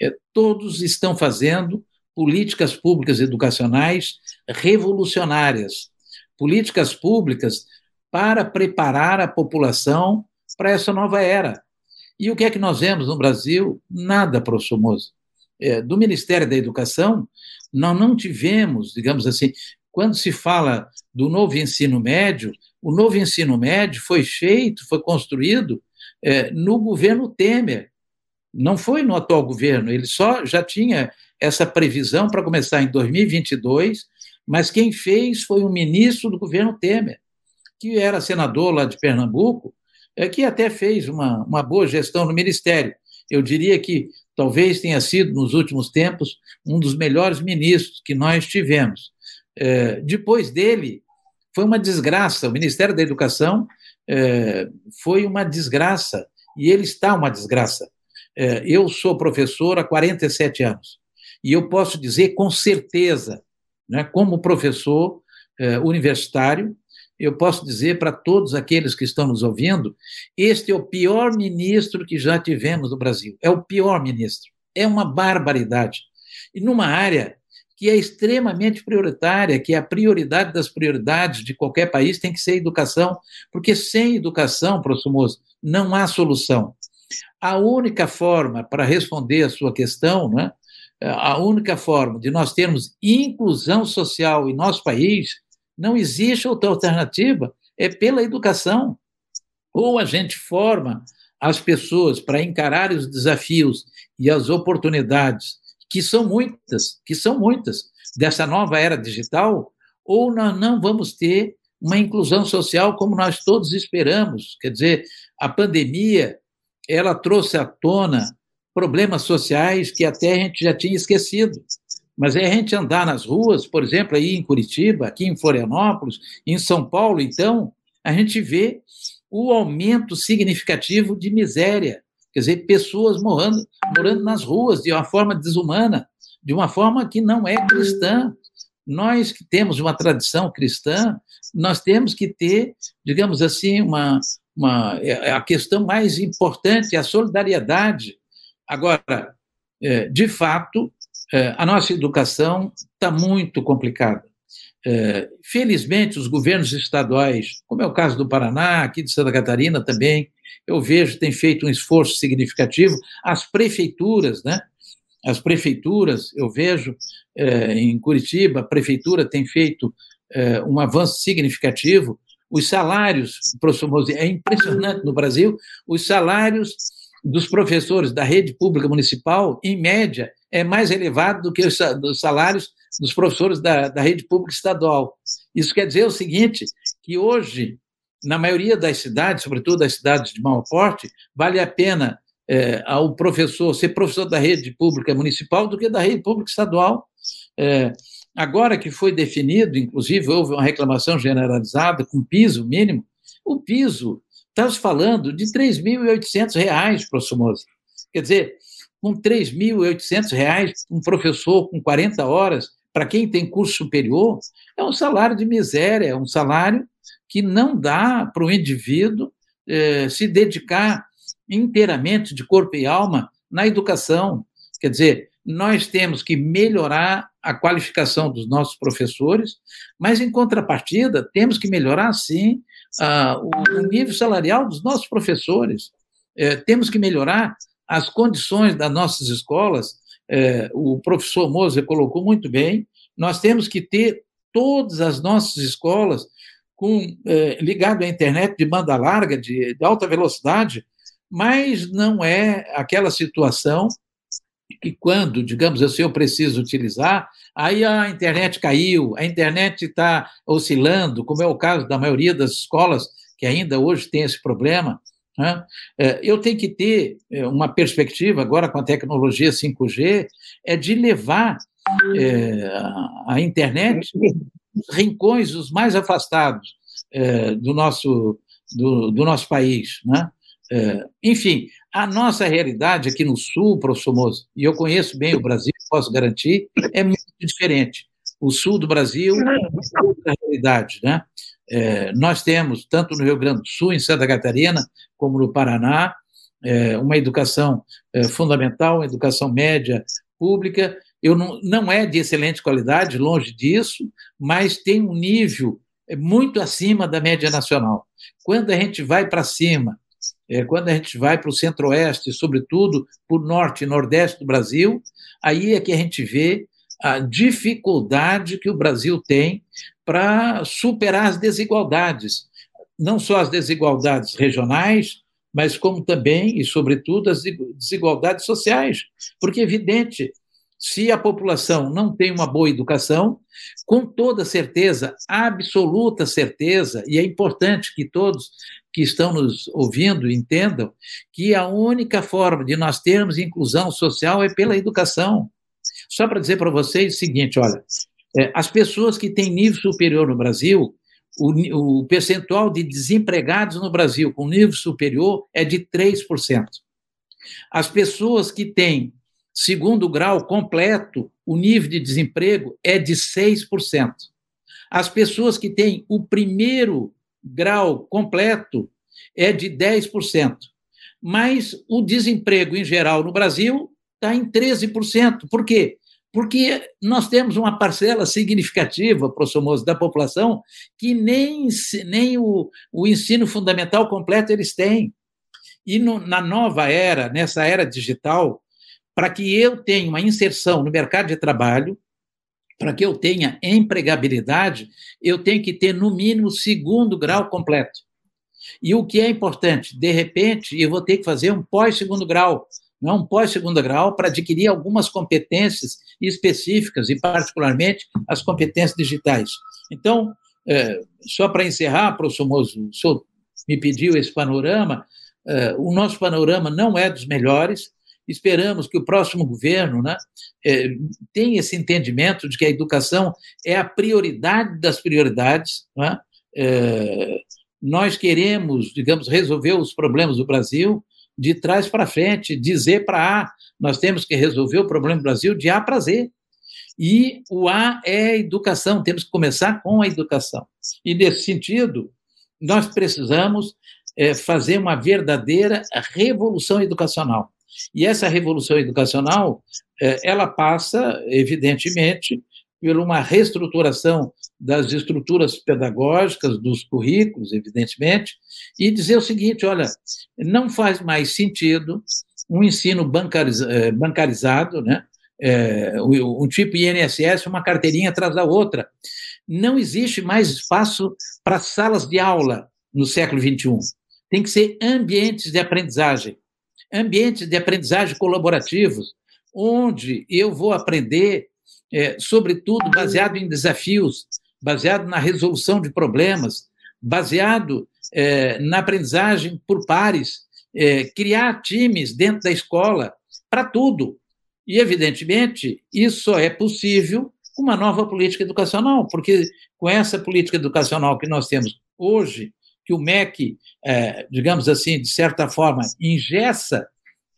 é, todos estão fazendo políticas públicas educacionais revolucionárias, políticas públicas para preparar a população para essa nova era. E o que é que nós vemos no Brasil? Nada, professor Moza. É, do Ministério da Educação, nós não tivemos, digamos assim, quando se fala do novo ensino médio, o novo ensino médio foi feito, foi construído é, no governo Temer. Não foi no atual governo, ele só já tinha essa previsão para começar em 2022, mas quem fez foi o ministro do governo Temer, que era senador lá de Pernambuco, é, que até fez uma, uma boa gestão no Ministério. Eu diria que talvez tenha sido, nos últimos tempos, um dos melhores ministros que nós tivemos. É, depois dele, foi uma desgraça. O Ministério da Educação é, foi uma desgraça, e ele está uma desgraça. É, eu sou professor há 47 anos, e eu posso dizer com certeza, né, como professor é, universitário, eu posso dizer para todos aqueles que estão nos ouvindo: este é o pior ministro que já tivemos no Brasil. É o pior ministro. É uma barbaridade. E numa área que é extremamente prioritária, que é a prioridade das prioridades de qualquer país, tem que ser educação, porque sem educação, Prosumoso, não há solução. A única forma para responder a sua questão, né, a única forma de nós termos inclusão social em nosso país não existe outra alternativa, é pela educação. Ou a gente forma as pessoas para encarar os desafios e as oportunidades, que são muitas, que são muitas, dessa nova era digital, ou nós não vamos ter uma inclusão social como nós todos esperamos. Quer dizer, a pandemia, ela trouxe à tona problemas sociais que até a gente já tinha esquecido. Mas é a gente andar nas ruas, por exemplo, aí em Curitiba, aqui em Florianópolis, em São Paulo, então, a gente vê o aumento significativo de miséria, quer dizer, pessoas morando, morando nas ruas de uma forma desumana, de uma forma que não é cristã. Nós que temos uma tradição cristã, nós temos que ter, digamos assim, uma, uma é, a questão mais importante, a solidariedade. Agora, é, de fato, é, a nossa educação está muito complicada. É, felizmente, os governos estaduais, como é o caso do Paraná, aqui de Santa Catarina também, eu vejo têm feito um esforço significativo. As prefeituras, né? As prefeituras, eu vejo é, em Curitiba, a prefeitura tem feito um avanço significativo. Os salários, professor Mose, é impressionante no Brasil, os salários dos professores da rede pública municipal, em média, é mais elevado do que os salários dos professores da, da rede pública estadual. Isso quer dizer o seguinte, que hoje, na maioria das cidades, sobretudo das cidades de maior porte, vale a pena é, ao professor ser professor da rede pública municipal do que da rede pública estadual. É, agora que foi definido, inclusive houve uma reclamação generalizada com piso mínimo, o piso, estamos falando de R$ 3.800, professor Moza. Quer dizer, com R$ 3.800, um professor com 40 horas, para quem tem curso superior, é um salário de miséria, é um salário que não dá para o indivíduo eh, se dedicar inteiramente de corpo e alma na educação. Quer dizer, nós temos que melhorar a qualificação dos nossos professores, mas, em contrapartida, temos que melhorar, sim, o, nível salarial dos nossos professores. Eh, temos que melhorar as condições das nossas escolas, é, o professor Moser colocou muito bem, nós temos que ter todas as nossas escolas com é, ligado à internet de banda larga, de, de alta velocidade, mas não é aquela situação que quando, digamos assim, eu preciso utilizar, aí a internet caiu, a internet está oscilando, como é o caso da maioria das escolas que ainda hoje tem esse problema. Né? É, eu tenho que ter é, uma perspectiva, agora com a tecnologia 5G, é de levar é, a internet os rincões os mais afastados é, do, nosso, do, do, nosso país. Né? É, enfim, a nossa realidade aqui no Sul, professor Moço, e eu conheço bem o Brasil, posso garantir, é muito diferente. O Sul do Brasil é outra realidade. Né? É, nós temos, tanto no Rio Grande do Sul, em Santa Catarina, como no Paraná, é, uma educação é, fundamental, uma educação média pública. Eu não, não é de excelente qualidade, longe disso, mas tem um nível é, muito acima da média nacional. Quando a gente vai para cima, quando a gente vai para o centro-oeste, sobretudo para o norte e nordeste do Brasil, aí é que a gente vê a dificuldade que o Brasil tem para superar as desigualdades, não só as desigualdades regionais, mas como também e sobretudo as desigualdades sociais, porque é evidente, se a população não tem uma boa educação, com toda certeza, absoluta certeza, e é importante que todos que estão nos ouvindo entendam que a única forma de nós termos inclusão social é pela educação. Só para dizer para vocês o seguinte: olha, é, as pessoas que têm nível superior no Brasil, o, o percentual de desempregados no Brasil com nível superior é de 3%. As pessoas que têm segundo grau completo, o nível de desemprego é de 6%. As pessoas que têm o primeiro grau completo é de 10%. Mas o desemprego em geral no Brasil está em 13%. Por quê? Porque nós temos uma parcela significativa, professor Moço, da população que nem, nem o, o ensino fundamental completo eles têm. E no, na nova era, nessa era digital, para que eu tenha uma inserção no mercado de trabalho, para que eu tenha empregabilidade, eu tenho que ter, no mínimo, segundo grau completo. E o que é importante? De repente, eu vou ter que fazer um pós-segundo grau, não um pós-segundo grau, para adquirir algumas competências específicas, e particularmente as competências digitais. Então, é, só para encerrar, professor Mozo, o senhor me pediu esse panorama, é, o nosso panorama não é dos melhores, esperamos que o próximo governo né, é, tenha esse entendimento de que a educação é a prioridade das prioridades. Né? É, nós queremos, digamos, resolver os problemas do Brasil de trás para frente, Z para A. Nós temos que resolver o problema do Brasil de A para Z. E o A é a educação, temos que começar com a educação. E, nesse sentido, nós precisamos é, fazer uma verdadeira revolução educacional. E essa revolução educacional, é, ela passa, evidentemente, por uma reestruturação das estruturas pedagógicas, dos currículos, evidentemente, e dizer o seguinte: olha, não faz mais sentido um ensino é, bancarizado, né? É, um tipo INSS, uma carteirinha atrás da outra. Não existe mais espaço para salas de aula no século XXI. Tem que ser ambientes de aprendizagem ambientes de aprendizagem colaborativos, onde eu vou aprender, é, sobretudo, baseado em desafios, baseado na resolução de problemas, baseado é, na aprendizagem por pares, é, criar times dentro da escola, para tudo. E, evidentemente, isso só é possível com uma nova política educacional, porque com essa política educacional que nós temos hoje, que o MEC, é, digamos assim, de certa forma, ingessa,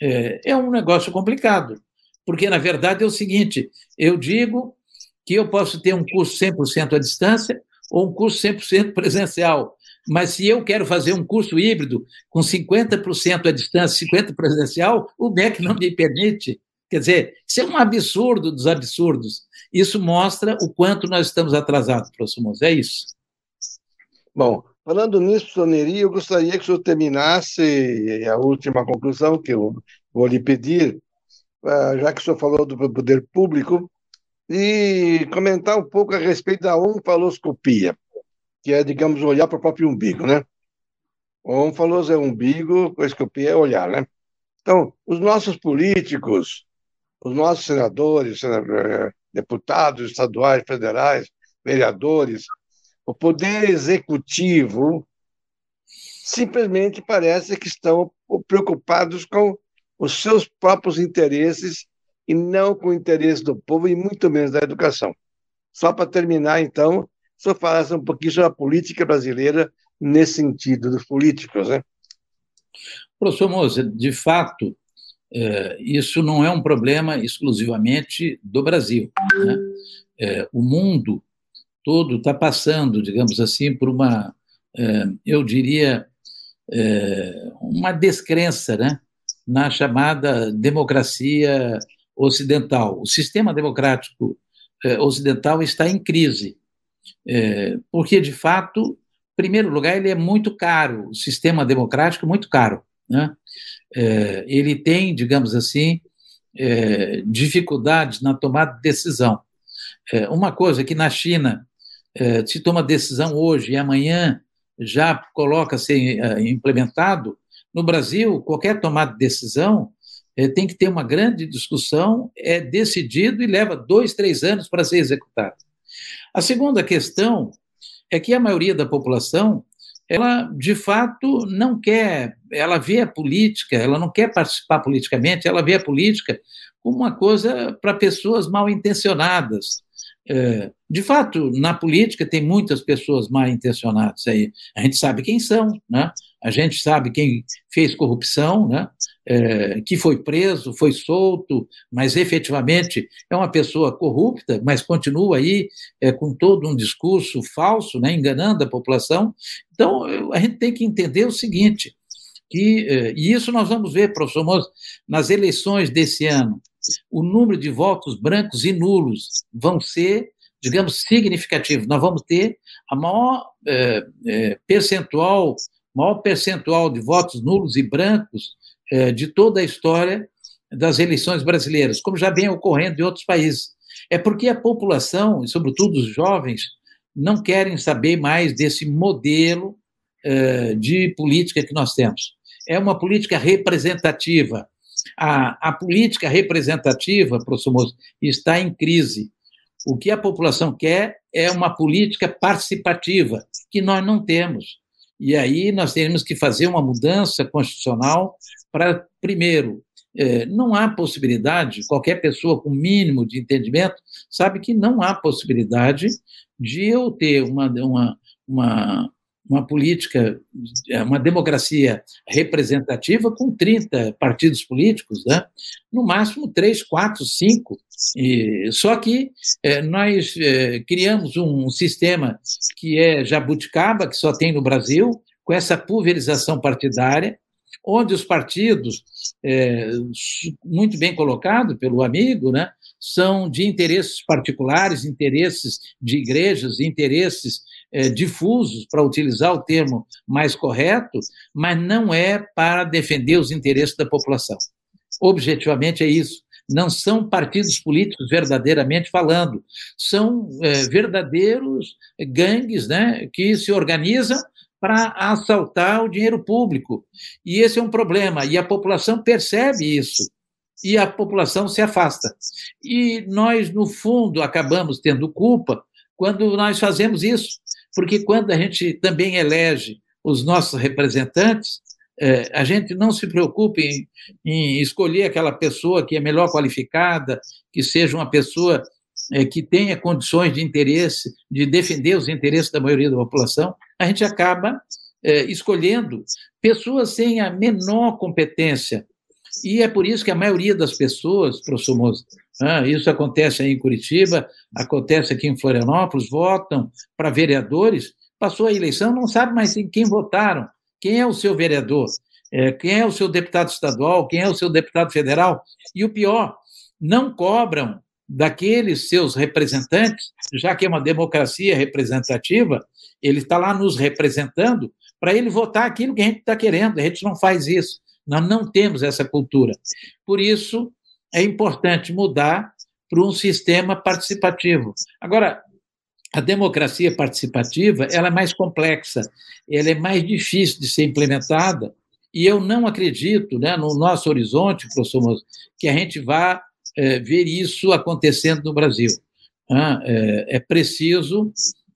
é, é um negócio complicado. Porque, na verdade, é o seguinte: eu digo que eu posso ter um curso 100% à distância ou um curso 100% presencial. Mas se eu quero fazer um curso híbrido com 50% à distância, 50% presencial, o MEC não me permite. Quer dizer, isso é um absurdo dos absurdos. Isso mostra o quanto nós estamos atrasados, professor Moço. É isso. Bom, Falando nisso, Soneri, eu gostaria que o senhor terminasse a última conclusão que eu vou lhe pedir, ah, já que o senhor falou do poder público, e comentar um pouco a respeito da onfaloscopia, que é, digamos, olhar para o próprio umbigo, né? Onfalos é umbigo, a escopia é olhar, né? Então, os nossos políticos, os nossos senadores, eh, deputados estaduais, federais, vereadores, o poder executivo simplesmente parece que estão preocupados com os seus próprios interesses e não com o interesse do povo e muito menos da educação. Só para terminar, então, só falasse um pouquinho sobre a política brasileira nesse sentido dos políticos, né? Professor Moza, de fato, é, isso não é um problema exclusivamente do Brasil. Né? É, o mundo todo está passando, digamos assim, por uma, é, eu diria, é, uma descrença né, na chamada democracia ocidental. O sistema democrático é, ocidental está em crise, porque, de fato, em primeiro lugar, ele é muito caro, o sistema democrático muito caro. Né? ele tem, digamos assim, dificuldades na tomada de decisão. uma coisa que na China se toma decisão hoje e amanhã já coloca a ser é, implementado, no Brasil, qualquer tomada de decisão é, tem que ter uma grande discussão, é decidido e leva dois, três anos para ser executado. A segunda questão é que a maioria da população, ela de fato não quer, ela vê a política, ela não quer participar politicamente, ela vê a política como uma coisa para pessoas mal intencionadas. É, de fato, na política tem muitas pessoas mal intencionadas aí. A gente sabe quem são, né? A gente sabe quem fez corrupção, né? É, que foi preso, foi solto, mas efetivamente é uma pessoa corrupta, mas continua aí é, com todo um discurso falso, né, enganando a população. Então, a gente tem que entender o seguinte, que, é, e isso nós vamos ver, professor Moço, nas eleições desse ano, o número de votos brancos e nulos vão ser, digamos, significativos. Nós vamos ter a maior é, é, percentual maior percentual de votos nulos e brancos é, de toda a história das eleições brasileiras, como já vem ocorrendo em outros países. É porque a população, e sobretudo os jovens, não querem saber mais desse modelo de política que nós temos. É uma política representativa. A, a política representativa, professor Moço, está em crise. O que a população quer é uma política participativa, que nós não temos. E aí nós teremos que fazer uma mudança constitucional para, primeiro, é, não há possibilidade, qualquer pessoa com mínimo de entendimento sabe que não há possibilidade de eu ter uma, uma, uma, uma política, uma democracia representativa com 30 partidos políticos, né? no máximo 3, 4, 5. E, só que é, nós é, criamos um sistema que é jabuticaba, que só tem no Brasil, com essa pulverização partidária, onde os partidos, é, muito bem colocado pelo amigo, né, são de interesses particulares, interesses de igrejas, interesses é, difusos, para utilizar o termo mais correto, mas não é para defender os interesses da população. Objetivamente é isso. Não são partidos políticos verdadeiramente falando, são é, verdadeiros gangues né, que se organizam para assaltar o dinheiro público. E esse é um problema, e a população percebe isso, e a população se afasta. E nós, no fundo, acabamos tendo culpa quando nós fazemos isso, porque quando a gente também elege os nossos representantes, é, a gente não se preocupa em, em, escolher aquela pessoa que é melhor qualificada, que seja uma pessoa é, que tenha condições de interesse, de defender os interesses da maioria da população, a gente acaba é, escolhendo pessoas sem a menor competência. E é por isso que a maioria das pessoas, professor Moza, ah, isso acontece aí em Curitiba, acontece aqui em Florianópolis, votam para vereadores, passou a eleição, não sabe mais em quem votaram, quem é o seu vereador, é, quem é o seu deputado estadual, quem é o seu deputado federal. E o pior, não cobram daqueles seus representantes, já que é uma democracia representativa, ele está lá nos representando para ele votar aquilo que a gente está querendo. A gente não faz isso. Nós não temos essa cultura. Por isso, é importante mudar para um sistema participativo. Agora, a democracia participativa ela é mais complexa, ela é mais difícil de ser implementada, e eu não acredito, né, no nosso horizonte, professor Moço, que a gente vá é, ver isso acontecendo no Brasil. É, é preciso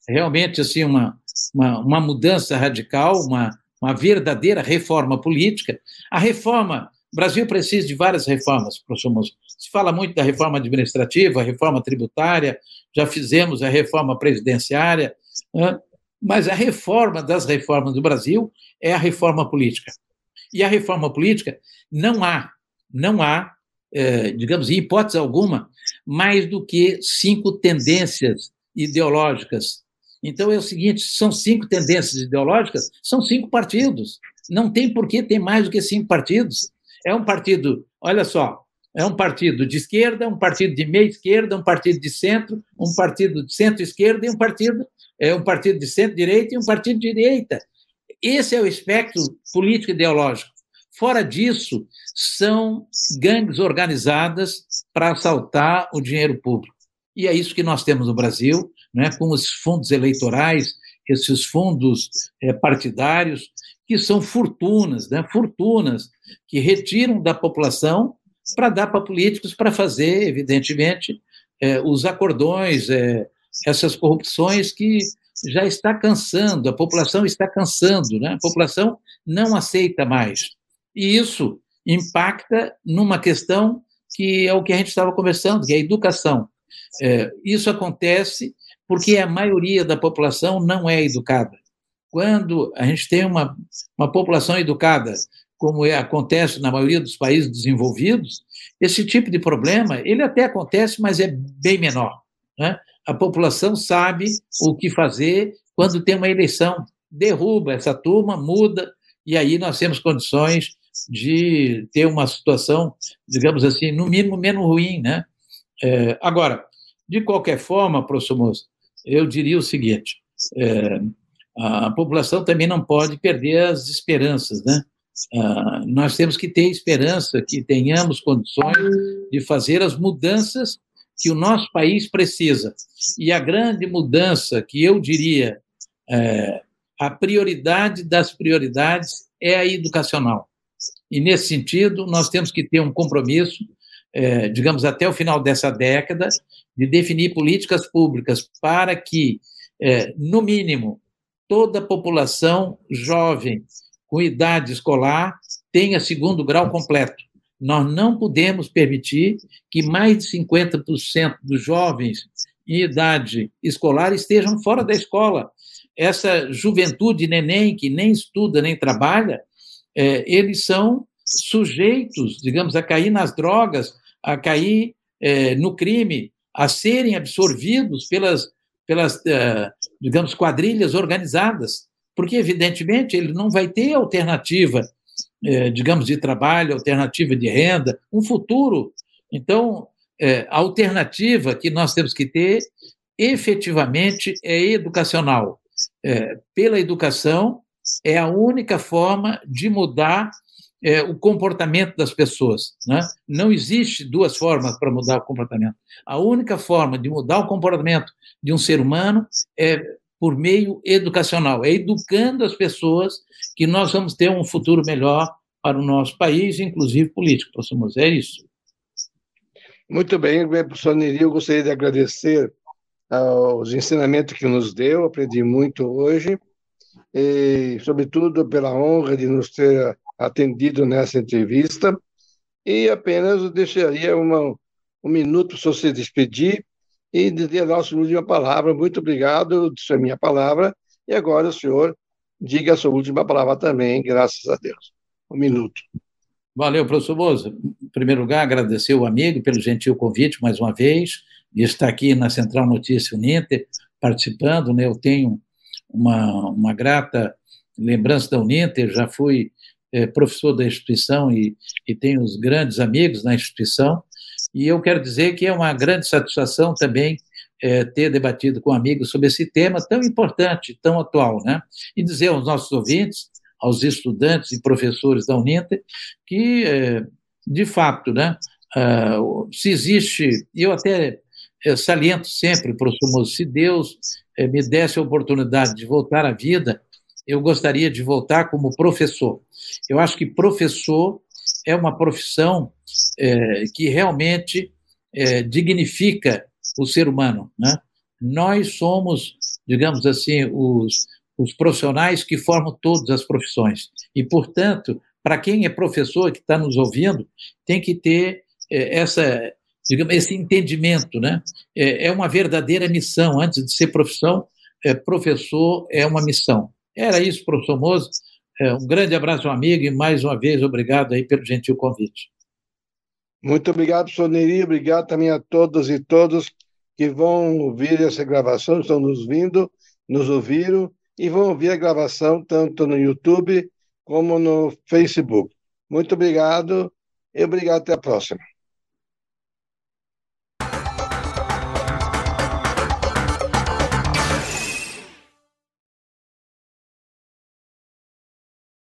realmente assim uma, uma, uma mudança radical, uma, uma verdadeira reforma política. A reforma, o Brasil precisa de várias reformas, professor Moço. Se fala muito da reforma administrativa, reforma tributária, já fizemos a reforma presidenciária, mas a reforma das reformas do Brasil é a reforma política. E a reforma política não há, não há é, digamos, em hipótese alguma, mais do que cinco tendências ideológicas. Então é o seguinte: são cinco tendências ideológicas, são cinco partidos. Não tem por que ter mais do que cinco partidos. É um partido, olha só, é um partido de esquerda, um partido de meia esquerda, um partido de centro, um partido de centro-esquerda e um partido é um partido de centro-direita e um partido de direita. Esse é o espectro político ideológico. Fora disso, são gangues organizadas para assaltar o dinheiro público. E é isso que nós temos no Brasil, né, com os fundos eleitorais, esses fundos é, partidários, que são fortunas, né, fortunas que retiram da população para dar para políticos para fazer, evidentemente, é, os acordões, é, essas corrupções que já está cansando, a população está cansando, né? a população não aceita mais. E isso impacta numa questão que é o que a gente estava conversando, que é a educação. É, isso acontece porque a maioria da população não é educada. Quando a gente tem uma, uma população educada, como é, acontece na maioria dos países desenvolvidos, esse tipo de problema ele até acontece, mas é bem menor. Né? A população sabe o que fazer quando tem uma eleição, derruba essa turma, muda, e aí nós temos condições de ter uma situação, digamos assim, no mínimo menos ruim. Né? É, agora, de qualquer forma, professor Moço, eu diria o seguinte: é, a população também não pode perder as esperanças, né? Ah, nós temos que ter esperança que tenhamos condições de fazer as mudanças que o nosso país precisa. E a grande mudança que eu diria, é, a prioridade das prioridades é a educacional. E, nesse sentido, nós temos que ter um compromisso, é, digamos, até o final dessa década, de definir políticas públicas para que, é, no mínimo, toda a população jovem com idade escolar tenha segundo grau completo. Nós não podemos permitir que mais de 50% dos jovens em idade escolar estejam fora da escola. Essa juventude neném que nem estuda nem trabalha, é, eles são sujeitos, digamos, a cair nas drogas, a cair é, no crime, a serem absorvidos pelas, pelas uh, digamos, quadrilhas organizadas, porque, evidentemente, ele não vai ter alternativa, uh, digamos, de trabalho, alternativa de renda, um futuro. Então, uh, a alternativa que nós temos que ter, efetivamente, é educacional. pela educação, é a única forma de mudar é, o comportamento das pessoas. Né? Não existe duas formas para mudar o comportamento. A única forma de mudar o comportamento de um ser humano é por meio educacional, é educando as pessoas que nós vamos ter um futuro melhor para o nosso país, inclusive político, professor Moisés, é isso. Muito bem, professor Neri, eu gostaria de agradecer os ensinamentos que nos deu, aprendi muito hoje, e, sobretudo, pela honra de nos ter atendido nessa entrevista. E apenas deixaria uma, um minuto para você despedir e dizer a nossa última palavra. Muito obrigado, isso é minha palavra. E agora o senhor diga a sua última palavra também, graças a Deus. Um minuto. Valeu, professor Boza. Em primeiro lugar, agradecer o amigo pelo gentil convite mais uma vez, de estar aqui na Central Notícia Uninter, participando. Né? Eu tenho uma, uma grata lembrança da Uninter, já fui é, professor da instituição e, e tenho os grandes amigos na instituição, e eu quero dizer que é uma grande satisfação também é, ter debatido com amigos sobre esse tema tão importante, tão atual, né? E dizer aos nossos ouvintes, aos estudantes e professores da Uninter, que, é, de fato, né, uh, se existe, eu até eu saliento sempre, professor Moço, se Deus me desse a oportunidade de voltar à vida, eu gostaria de voltar como professor. Eu acho que professor é uma profissão é, que realmente é, dignifica o ser humano. Né? Nós somos, digamos assim, os, os profissionais que formam todas as profissões. E, portanto, para quem é professor que está nos ouvindo, tem que ter é, essa, digamos, esse entendimento. Né? É, é uma verdadeira missão. Antes de ser profissão, é, professor é uma missão. Era isso, professor Mozo. É, um grande abraço, amigo, e mais uma vez, obrigado aí pelo gentil convite. Muito obrigado, professor Neri, obrigado também a todas e todos que vão ouvir essa gravação, estão nos vindo, nos ouviram, e vão ouvir a gravação tanto no YouTube como no Facebook. Muito obrigado e obrigado até a próxima.